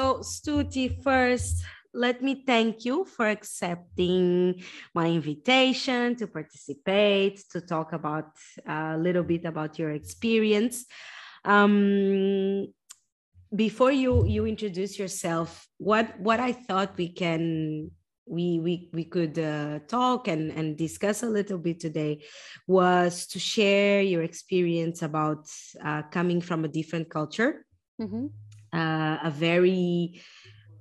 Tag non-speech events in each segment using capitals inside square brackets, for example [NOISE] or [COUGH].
So, Stuti, first, let me thank you for accepting my invitation to participate, to talk about a little bit about your experience. Um, before you you introduce yourself, what what I thought we can we we we could uh, talk and and discuss a little bit today was to share your experience about uh, coming from a different culture, mm-hmm. Uh, a very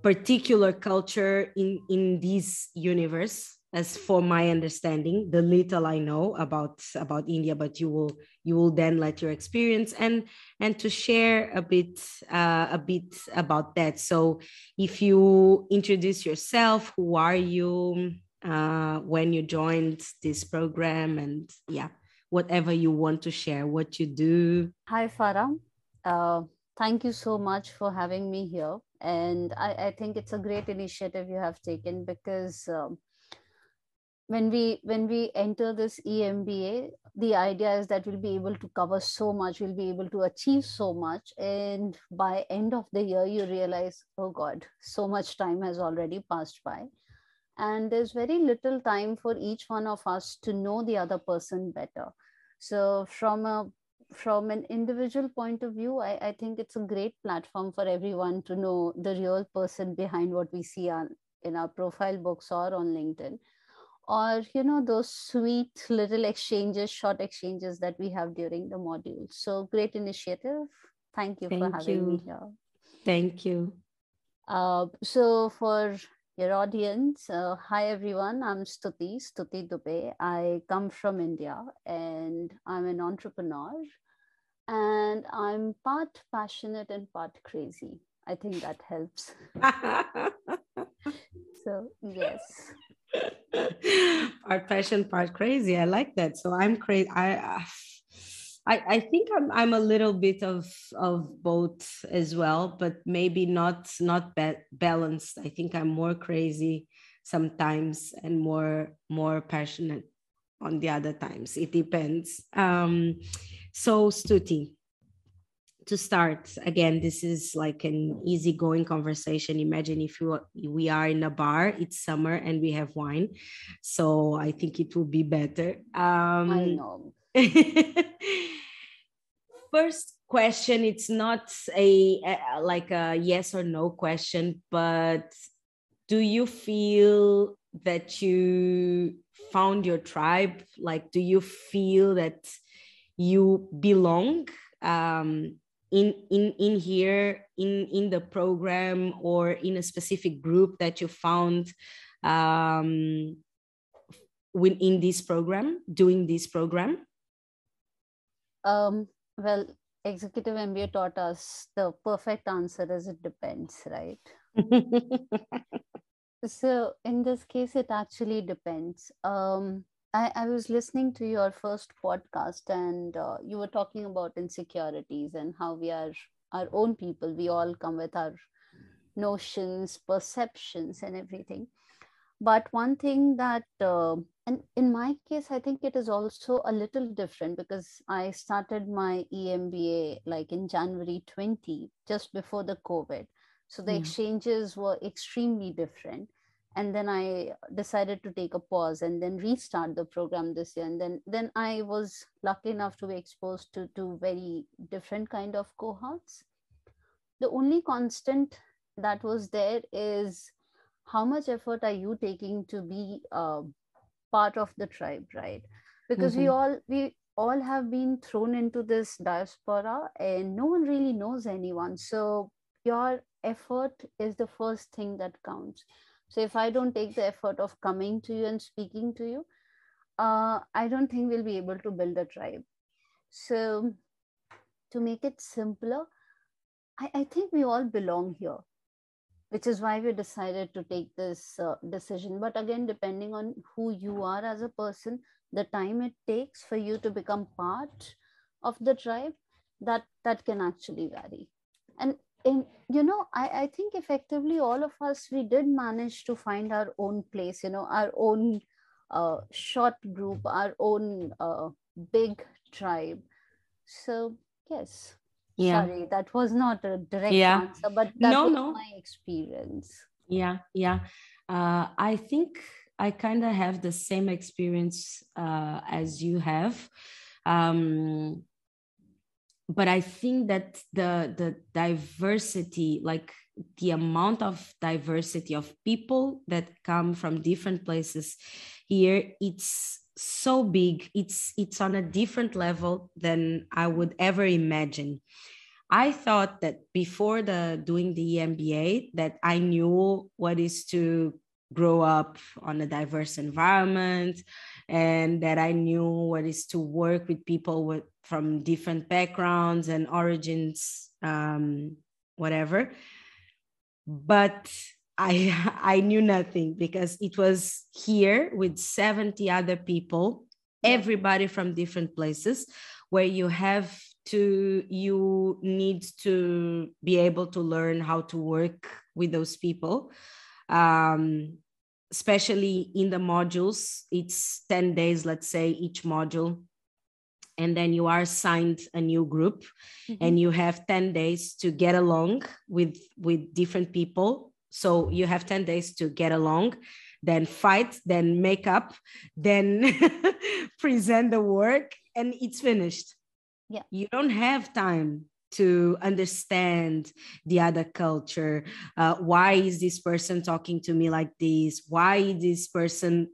particular culture in in this universe as for my understanding the little i know about about india but you will you will then let your experience and and to share a bit uh, a bit about that. So if you introduce yourself who are you uh, when you joined this program and yeah whatever you want to share what you do. Hi farah. Uh, thank you so much for having me here. And I, I, think it's a great initiative you have taken because um, when we when we enter this emba the idea is that we'll be able to cover so much we'll be able to achieve so much. And by end of the year you realize oh god so much time has already passed by. And there's very little time for each one of us to know the other person better. So from a from an individual point of view, I, I think it's a great platform for everyone to know the real person behind what we see on in our profile books or on LinkedIn. Or, you know, those sweet little exchanges, short exchanges that we have during the module. So great initiative. Thank you Thank for having you. me here. Thank you. Uh, so for your audience. Uh, hi, everyone. I'm Stuti, Stuti Dubey. I come from India and I'm an entrepreneur. And I'm part passionate and part crazy. I think that helps. [LAUGHS] so, yes. Part passion, part crazy. I like that. So I'm crazy. I, I, I think I'm I'm a little bit of of both as well, but maybe not not ba- balanced. I think I'm more crazy sometimes and more more passionate on the other times. It depends. Um, so Stuti, to start again, this is like an easygoing conversation. Imagine if you we are in a bar, it's summer and we have wine, so I think it will be better. Um, I know. [LAUGHS] first question it's not a, a, like a yes or no question but do you feel that you found your tribe? Like do you feel that you belong um, in in in here in in the program or in a specific group that you found um, within this program doing this program um, well, executive MBA taught us the perfect answer is it depends, right? [LAUGHS] so in this case, it actually depends. Um, I, I was listening to your first podcast, and uh, you were talking about insecurities and how we are our own people. We all come with our notions, perceptions, and everything. But one thing that uh, and in my case i think it is also a little different because i started my emba like in january 20 just before the covid. So the mm. exchanges were extremely different. And then i decided to take a pause and then restart the program this year. And then then i was lucky enough to be exposed to two very different kind of cohorts. The only constant that was there is how much effort are you taking to be uh, part of the tribe right? Because mm-hmm. we all we all have been thrown into this diaspora and no one really knows anyone. So your effort is the first thing that counts. So if i don't take the effort of coming to you and speaking to you uh, i don't think we'll be able to build a tribe. So to make it simpler I, I think we all belong here which is why we decided to take this uh, decision. But again depending on who you are as a person the time it takes for you to become part of the tribe that that can actually vary. And in you know I, I think effectively all of us we did manage to find our own place you know our own uh, short group our own uh, big tribe. So yes yeah. sorry that was not a direct yeah. answer but that no, was no. my experience yeah yeah uh, i think i kind of have the same experience uh, as you have um, but i think that the the diversity like the amount of diversity of people that come from different places here it's so big it's it's on a different level than i would ever imagine. I thought that before the doing the mba that i knew what is to grow up on a diverse environment and that i knew what is to work with people with from different backgrounds and origins um, whatever. But I [LAUGHS] I knew nothing because it was here with 70 other people, everybody from different places, where you have to you need to be able to learn how to work with those people. Um, especially in the modules, it's 10 days, let's say, each module. And then you are assigned a new group mm-hmm. and you have 10 days to get along with with different people so you have 10 days to get along, then fight, then make up, then [LAUGHS] present the work, and it's finished. Yeah. You don't have time to understand the other culture. Uh, why is this person talking to me like this? Why is this person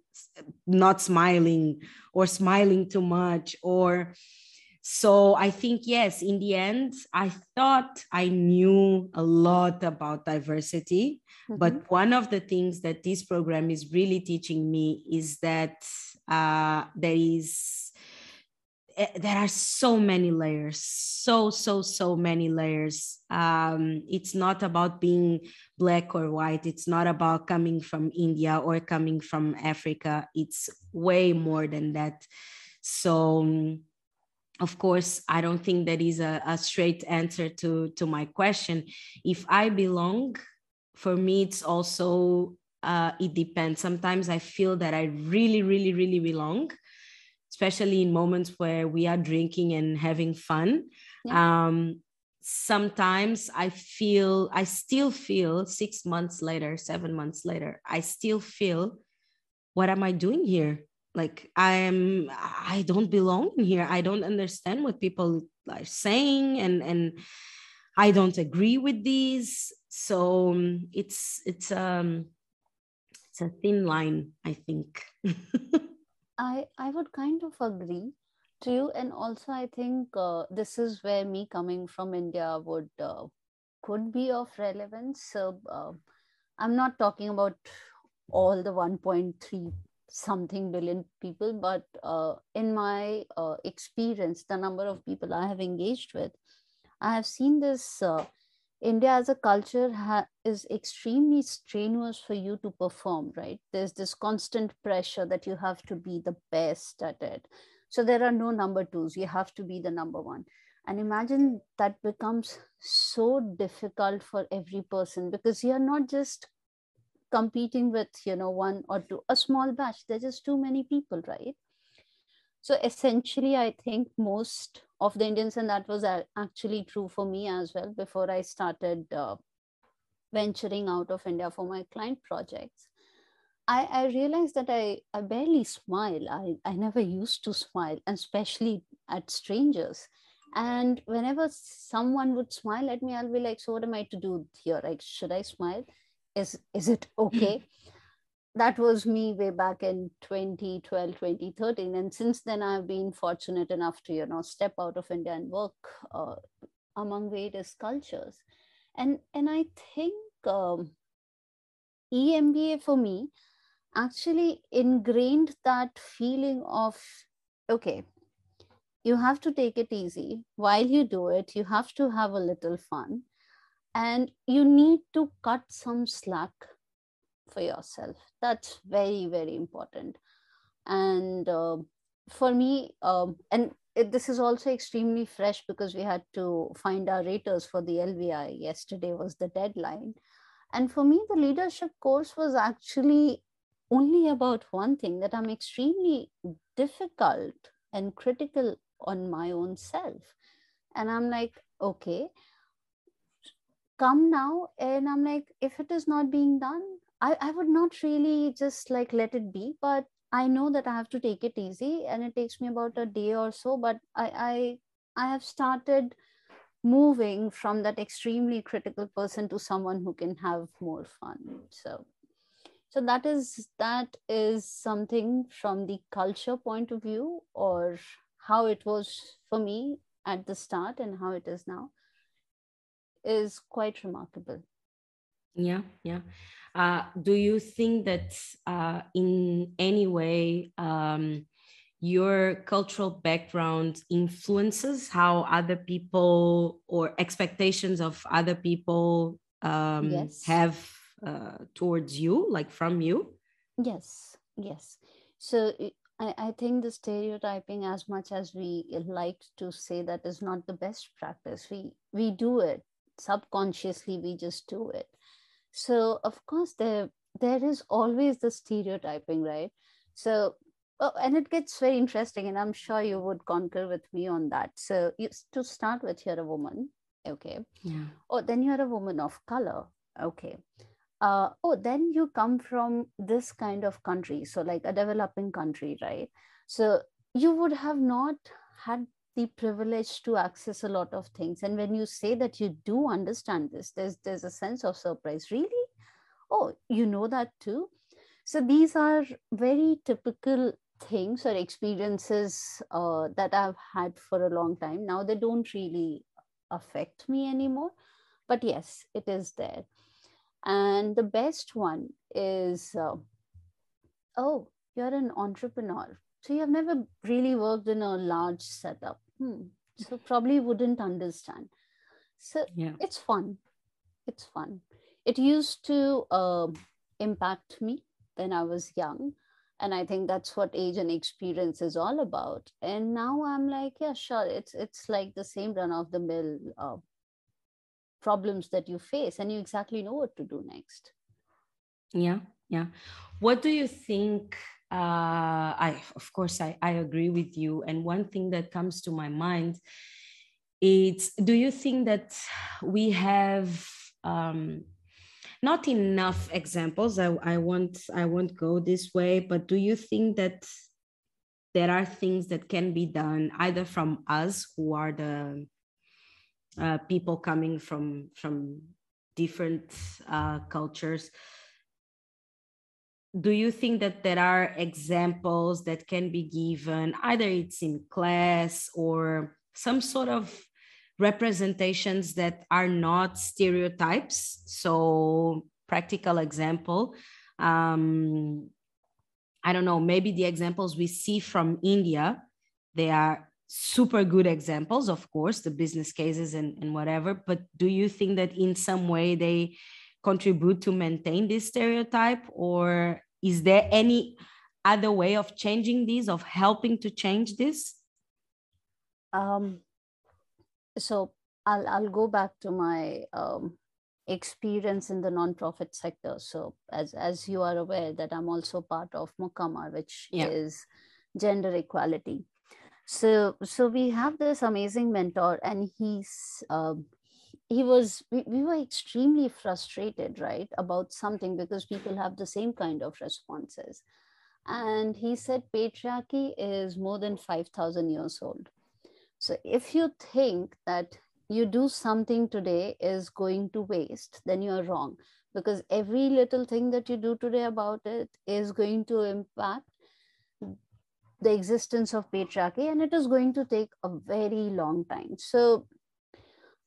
not smiling or smiling too much? Or so I think, yes, in the end, I thought I knew a lot about diversity. Mm-hmm. But one of the things that this program is really teaching me is that uh, there is eh, there are so many layers so so so many layers um, it's not about being black or white it's not about coming from india or coming from africa it's way more than that so of course i don't think that is a, a straight answer to to my question. If i belong for me it's also uh, it depends. Sometimes i feel that i really really really belong especially in moments where we are drinking and having fun. Yeah. um, sometimes i feel i still feel six months later seven months later i still feel what am i doing here like i am i don't belong here. I don't understand what people are saying and and i don't agree with these so um, it's it's um it's a thin line i think. [LAUGHS] I i would kind of agree to you. And also i think uh, this is where me coming from india would uh, could be of relevance. So uh, i'm not talking about all the 1.3 something billion people but uh, in my uh, experience the number of people i have engaged with i have seen this uh, india as a culture ha- is extremely strenuous for you to perform right? There's this constant pressure that you have to be the best at it. So there are no number twos. You have to be the number one. And imagine that becomes so difficult for every person because you're not just competing with you know one or two a small batch there's just too many people right so essentially i think most of the indians and that was actually true for me as well before i started uh, venturing out of india for my client projects I, I realized that I, I barely smile. I, I never used to smile, especially at strangers. And whenever someone would smile at me, I'll be like, So, what am I to do here? Like, should I smile? Is is it okay? That was me way back in 2012 2013 and since then i've been fortunate enough to you know step out of india and work uh, among various cultures. And and i think um, emba for me actually ingrained that feeling of okay you have to take it easy. While you do it you have to have a little fun and you need to cut some slack for yourself. That's very very important. And uh, for me um, and it, this is also extremely fresh because we had to find our raters for the lvi yesterday was the deadline. And for me the leadership course was actually only about one thing that i'm extremely difficult and critical on my own self. And i'm like okay come now and i'm like if it is not being done I, I would not really just like let it be but i know that i have to take it easy and it takes me about a day or so but i i, I have started moving from that extremely critical person to someone who can have more fun. So so that is that is something from the culture point of view or how it was for me at the start and how it is now is quite remarkable. Yeah, yeah. Uh, do you think that uh, in any way um, your cultural background influences how other people or expectations of other people um, yes. have uh, towards you, like from you? Yes, yes. So I, I think the stereotyping, as much as we like to say that is not the best practice, we we do it subconsciously we just do it. So of course there there is always the stereotyping right? So oh, and it gets very interesting and i'm sure you would concur with me on that. So you, to start with you're a woman okay? Yeah. Oh then you're a woman of color okay? Uh, oh then you come from this kind of country so like a developing country right? So you would have not had the privilege to access a lot of things. And when you say that you do understand this there's there's a sense of surprise. Really? Oh you know that too? So these are very typical things or experiences uh, that i've had for a long time. Now they don't really affect me anymore but yes it is there. And the best one is uh, oh you're an entrepreneur. So you have never really worked in a large setup hmm. so probably wouldn't understand. So yeah. it's fun. It's fun. It used to uh, impact me when i was young and i think that's what age and experience is all about. And now i'm like yeah sure it's it's like the same run of the mill uh, problems that you face and you exactly know what to do next. Yeah yeah. What do you think uh, I, of course, I, I agree with you. And one thing that comes to my mind is do you think that we have um, not enough examples? I, I, won't, I won't go this way, but do you think that there are things that can be done either from us who are the uh, people coming from from different uh, cultures do you think that there are examples that can be given either it's in class or some sort of representations that are not stereotypes? So practical example um, i don't know maybe the examples we see from india they are super good examples of course the business cases and, and whatever but do you think that in some way they contribute to maintain this stereotype or is there any other way of changing this of helping to change this? Um, so I'll, I'll go back to my um, experience in the nonprofit sector. So as as you are aware that i'm also part of mukama which yeah. is gender equality. So so we have this amazing mentor and he's um, he was we, we were extremely frustrated right about something because people have the same kind of responses. And he said patriarchy is more than 5000 years old. So if you think that you do something today is going to waste then you're wrong. Because every little thing that you do today about it is going to impact the existence of patriarchy and it is going to take a very long time. So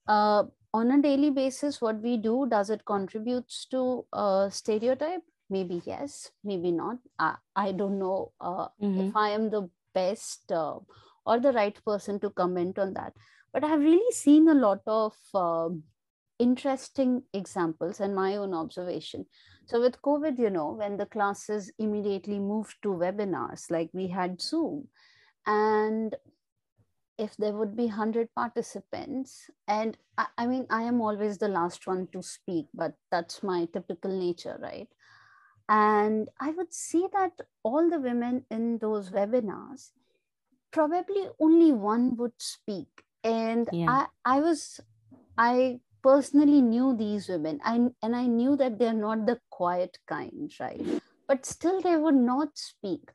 uh, on a daily basis what we do does it contributes to a stereotype? Maybe yes maybe not. I, I don't know uh, mm-hmm. if i am the best uh, or the right person to comment on that. But i've really seen a lot of uh, interesting examples and my own observation. So with covid you know when the classes immediately moved to webinars like we had zoom and if there would be 100 participants and I, I, mean i am always the last one to speak but that's my typical nature right? And i would see that all the women in those webinars probably only one would speak. And yeah. i i was i personally knew these women. I, and i knew that they're not the quiet kind right? But still they would not speak.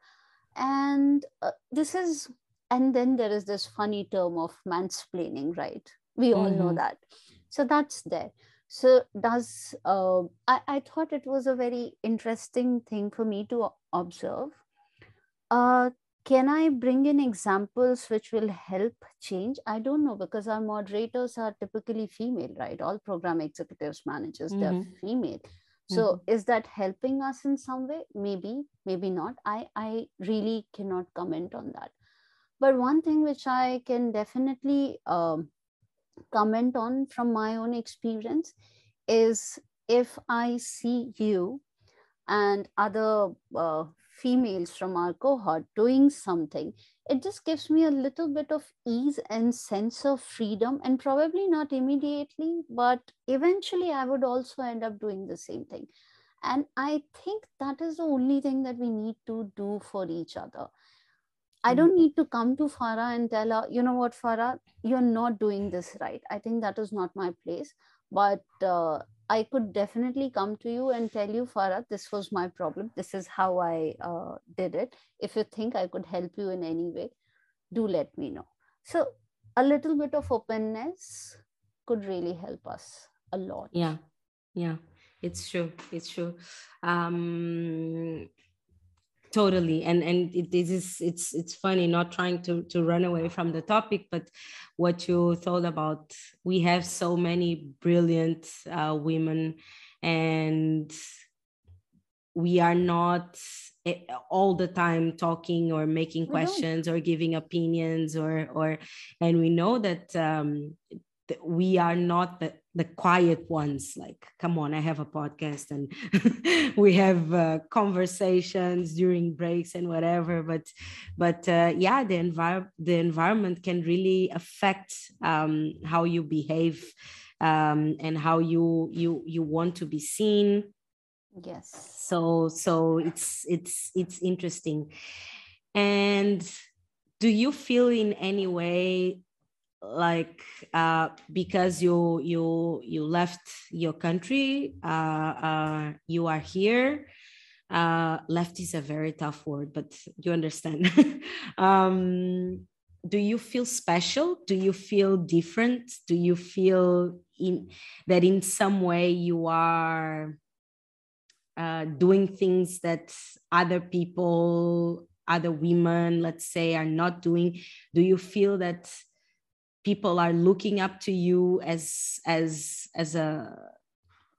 And uh, this is and then there is this funny term of mansplaining right? We all mm-hmm. know that. So that's there. So does uh, I, I thought it was a very interesting thing for me to observe. Uh, can i bring in examples which will help change? I don't know because our moderators are typically female right? All program executives managers mm-hmm. they're female. So mm-hmm. is that helping us in some way? Maybe maybe not. I i really cannot comment on that but one thing which i can definitely um, comment on from my own experience is if i see you and other uh, females from our cohort doing something it just gives me a little bit of ease and sense of freedom and probably not immediately but eventually i would also end up doing the same thing. And i think that is the only thing that we need to do for each other I hmm. don't need to come to Farah and tell her, you know what, Farah, you're not doing this right. I think that is not my place. But uh, I could definitely come to you and tell you, Farah, this was my problem. This is how I uh, did it. If you think I could help you in any way, do let me know. So, a little bit of openness could really help us a lot. Yeah, yeah, it's true. It's true. Um, totally. And and it is it's it's funny not trying to to run away from the topic but what you thought about we have so many brilliant uh, women and we are not eh, all the time talking or making questions or giving opinions or or and we know that um we are not the, the quiet ones like come on i have a podcast and [LAUGHS] we have uh, conversations during breaks and whatever but but uh, yeah the envir- the environment can really affect um, how you behave um, and how you you you want to be seen. Yes. So so it's it's it's interesting. And do you feel in any way like uh, because you you you left your country uh, uh, you are here. Uh, left is a very tough word but you understand. [LAUGHS] Um, do you feel special? Do you feel different? Do you feel in that in some way you are uh, doing things that other people other women let's say are not doing? Do you feel that people are looking up to you as as as a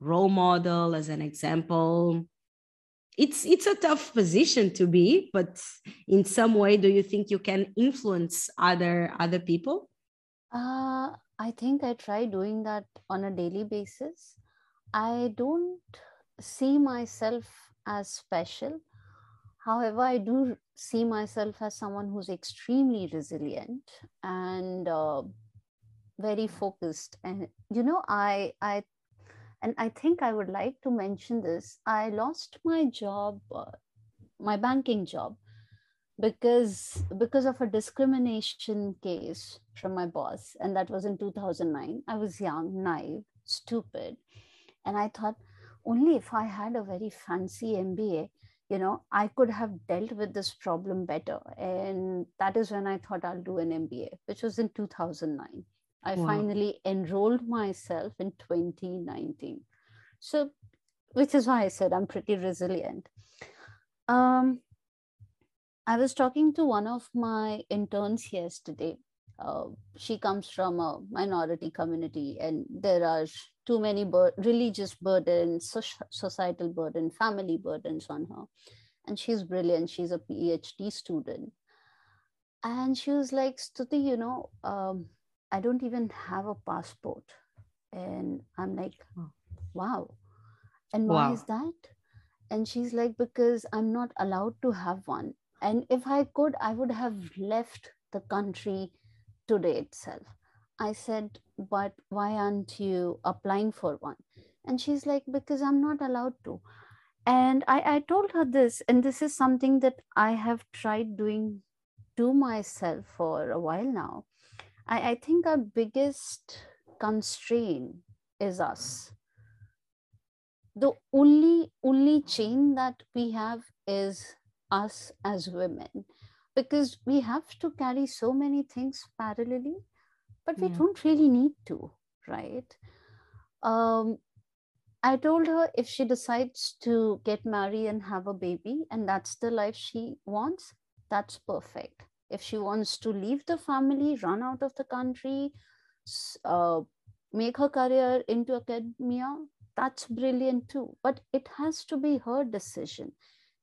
role model as an example. It's it's a tough position to be but in some way do you think you can influence other other people? Uh, i think i try doing that on a daily basis. I don't see myself as special However, I do see myself as someone who's extremely resilient and uh, very focused. And you know, I I and I think I would like to mention this. I lost my job, uh, my banking job, because because of a discrimination case from my boss, and that was in 2009. I was young, naive, stupid, and I thought only if I had a very fancy MBA you know i could have dealt with this problem better. And that is when i thought i'll do an mba which was in 2009 i wow. finally enrolled myself in 2019 so which is why i said i'm pretty resilient. Um, i was talking to one of my interns yesterday. Uh, she comes from a minority community and there are too many bur- religious burdens so- societal burden family burdens on her. And she's brilliant. She's a phd student. And she was like stuti you know um, i don't even have a passport. And i'm like wow. And why wow. is that? And she's like because i'm not allowed to have one. And if i could i would have left the country today itself. I said, but why aren't you applying for one? And she's like, because I'm not allowed to. And I, I told her this, and this is something that I have tried doing to myself for a while now. I, I think our biggest constraint is us. The only only chain that we have is us as women because we have to carry so many things parallelly but we yeah. don't really need to right? Um, i told her if she decides to get married and have a baby and that's the life she wants that's perfect. If she wants to leave the family run out of the country uh, make her career into academia that's brilliant too. But it has to be her decision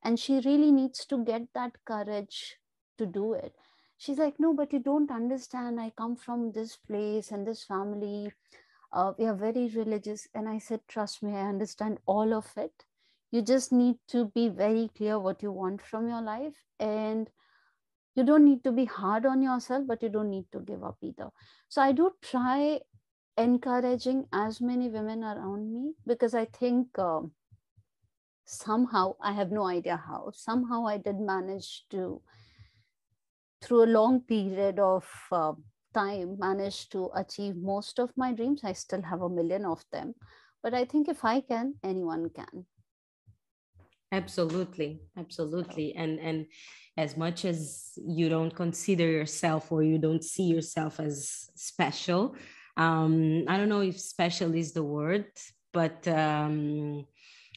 and she really needs to get that courage to do it she's like no but you don't understand. I come from this place and this family. Uh, we are very religious. And i said trust me i understand all of it. You just need to be very clear what you want from your life. And you don't need to be hard on yourself but you don't need to give up either. So i do try encouraging as many women around me because i think uh, somehow i have no idea how. Somehow i did manage to through a long period of uh, time managed to achieve most of my dreams. I still have a million of them but i think if i can anyone can. Absolutely absolutely. And and as much as you don't consider yourself or you don't see yourself as special um i don't know if special is the word but um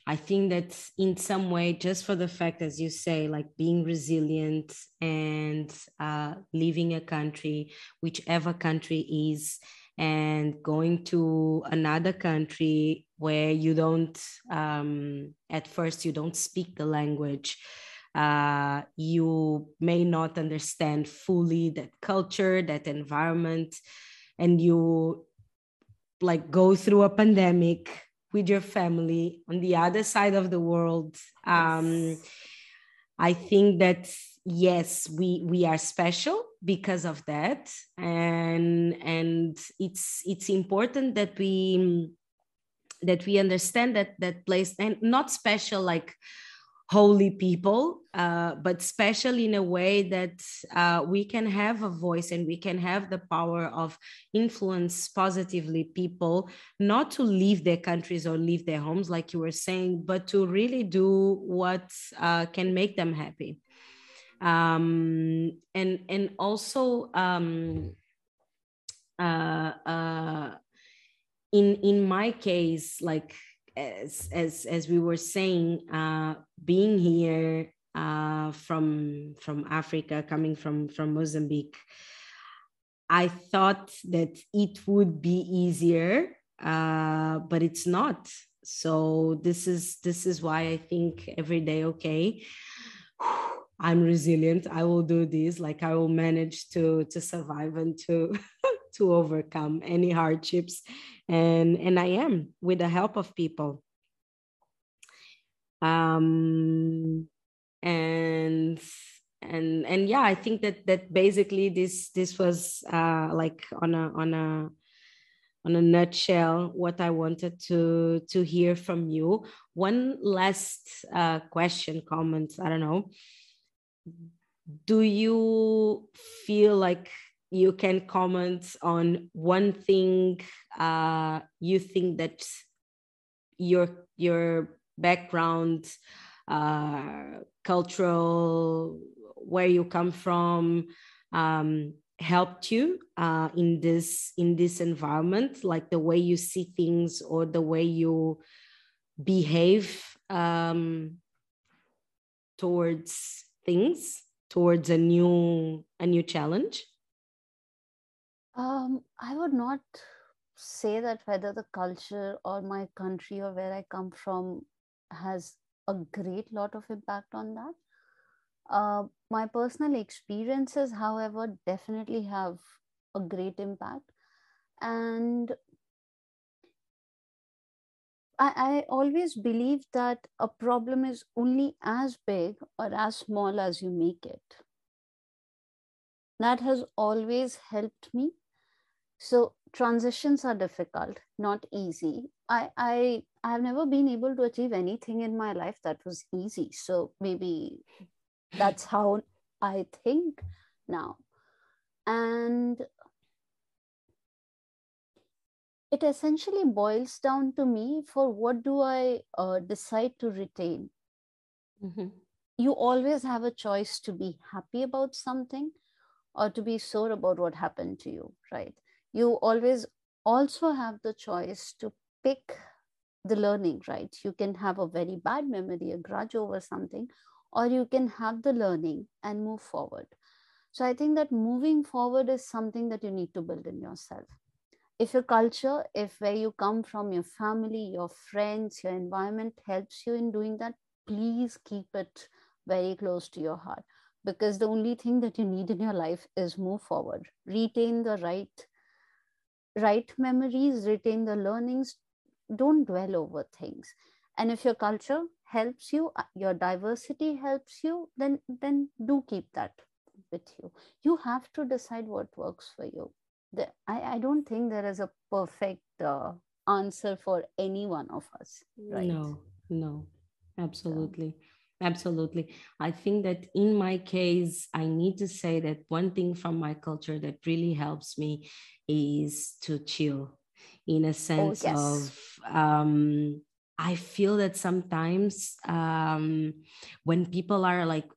I think that in some way, just for the fact, as you say, like being resilient and uh, leaving a country, whichever country is, and going to another country where you don't, um, at first, you don't speak the language. Uh, you may not understand fully that culture, that environment, and you like go through a pandemic with your family on the other side of the world. Um, I think that yes, we we are special because of that, and and it's it's important that we that we understand that that place and not special like holy people, uh, but special in a way that uh, we can have a voice and we can have the power of influence positively people, not to leave their countries or leave their homes, like you were saying, but to really do what uh, can make them happy. Um, and and also um, uh, uh, in in my case, like as as as we were saying, uh, being here uh, from from Africa, coming from from Mozambique, I thought that it would be easier, uh, but it's not. So this is this is why I think every day, okay, [SIGHS] I'm resilient. I will do this. Like I will manage to to survive and to [LAUGHS] to overcome any hardships and and i am with the help of people. Um and and and yeah i think that that basically this this was uh like on a on a on a nutshell what i wanted to to hear from you. One last uh question comment i don't know. Do you feel like you can comment on one thing uh, you think that your your background uh, cultural where you come from um, helped you uh, in this in this environment like the way you see things or the way you behave um, towards things towards a new a new challenge um, I would not say that whether the culture or my country or where I come from has a great lot of impact on that. Uh, my personal experiences, however, definitely have a great impact. And I, I always believe that a problem is only as big or as small as you make it. That has always helped me so transitions are difficult not easy i i i have never been able to achieve anything in my life that was easy so maybe that's [LAUGHS] how i think now and it essentially boils down to me for what do I uh, decide to retain. Mm-hmm. You always have a choice to be happy about something or to be sore about what happened to you, right? You always also have the choice to pick the learning, right? You can have a very bad memory, a grudge over something, or you can have the learning and move forward. So I think that moving forward is something that you need to build in yourself if your culture, if where you come from, your family, your friends, your environment helps you in doing that, please keep it very close to your heart because the only thing that you need in your life is move forward retain the right right memories retain the learnings don't dwell over things. And if your culture helps you uh, your diversity helps you then then do keep that with you. You have to decide what works for you. The, I, I don't think there is a perfect uh, answer for any one of us right? No no absolutely absolutely i think that in my case i need to say that one thing from my culture that really helps me is to chill in a oh, sense oh, yes. of um i feel that sometimes um when people are like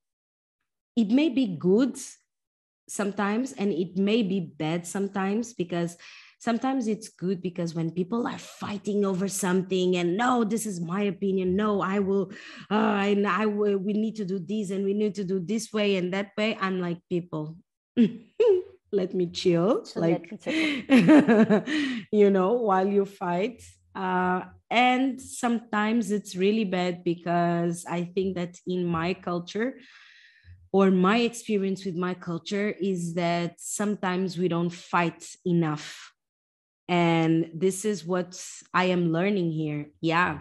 it may be good sometimes and it may be bad sometimes because sometimes it's good because when people are fighting over something and no this is my opinion. No i will uh, and i will we need to do this and we need to do this way and that way i'm like people [LAUGHS] let me chill so like [LAUGHS] you know while you fight. Uh, and sometimes it's really bad because i think that in my culture or my experience with my culture is that sometimes we don't fight enough and this is what i am learning here yeah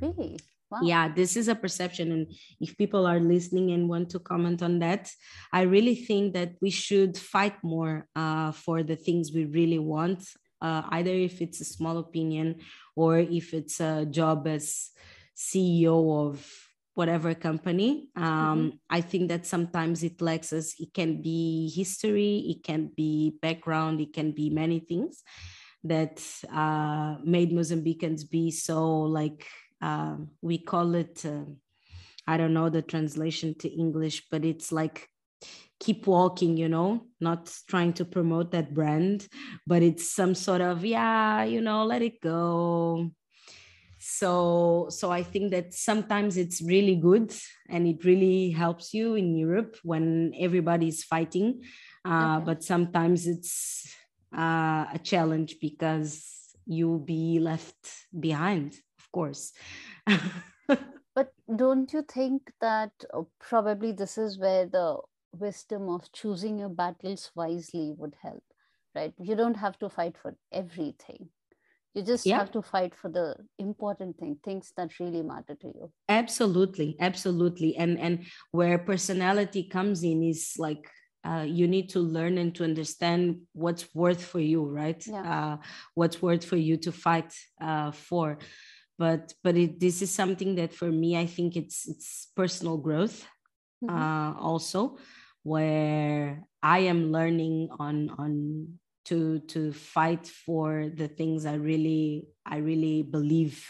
really wow. yeah this is a perception and if people are listening and want to comment on that i really think that we should fight more uh, for the things we really want uh, either if it's a small opinion or if it's a job as ceo of whatever company. Um, mm-hmm. I think that sometimes it lacks us. It can be history, it can be background, it can be many things that uh, made Mozambicans be so like uh, we call it. Uh, I don't know the translation to English, but it's like keep walking you know not trying to promote that brand but it's some sort of yeah you know let it go so so i think that sometimes it's really good and it really helps you in europe when everybody's fighting uh, okay. but sometimes it's uh, a challenge because you'll be left behind of course. [LAUGHS] But don't you think that uh, probably this is where the wisdom of choosing your battles wisely would help right? You don't have to fight for everything. You just yeah. have to fight for the important thing things that really matter to you. Absolutely absolutely. And and where personality comes in is like uh, you need to learn and to understand what's worth for you right yeah. uh, what's worth for you to fight uh, for but but it, this is something that for me i think it's it's personal growth mm-hmm. Uh, also where i am learning on on to to fight for the things I really I really believe.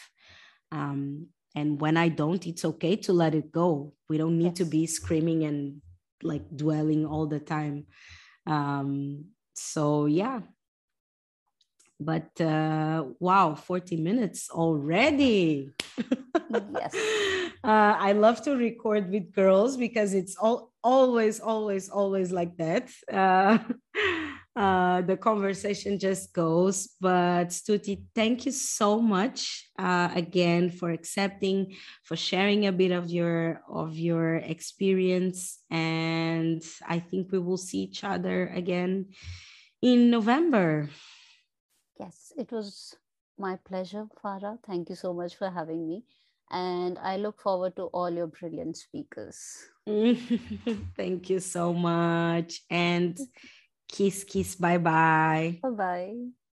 Um, and when I don't, it's okay to let it go. We don't need yes. to be screaming and like dwelling all the time. Um, so yeah. But uh, wow, 40 minutes already. yes. [LAUGHS] Uh, I love to record with girls because it's all always, always, always like that. Uh, [LAUGHS] uh, the conversation just goes. But Stuti, thank you so much uh, again for accepting, for sharing a bit of your of your experience, and I think we will see each other again in November. Yes, it was my pleasure, Farah. Thank you so much for having me. And I look forward to all your brilliant speakers. [LAUGHS] Thank you so much. And [LAUGHS] Kiss, kiss. Bye bye. Bye bye.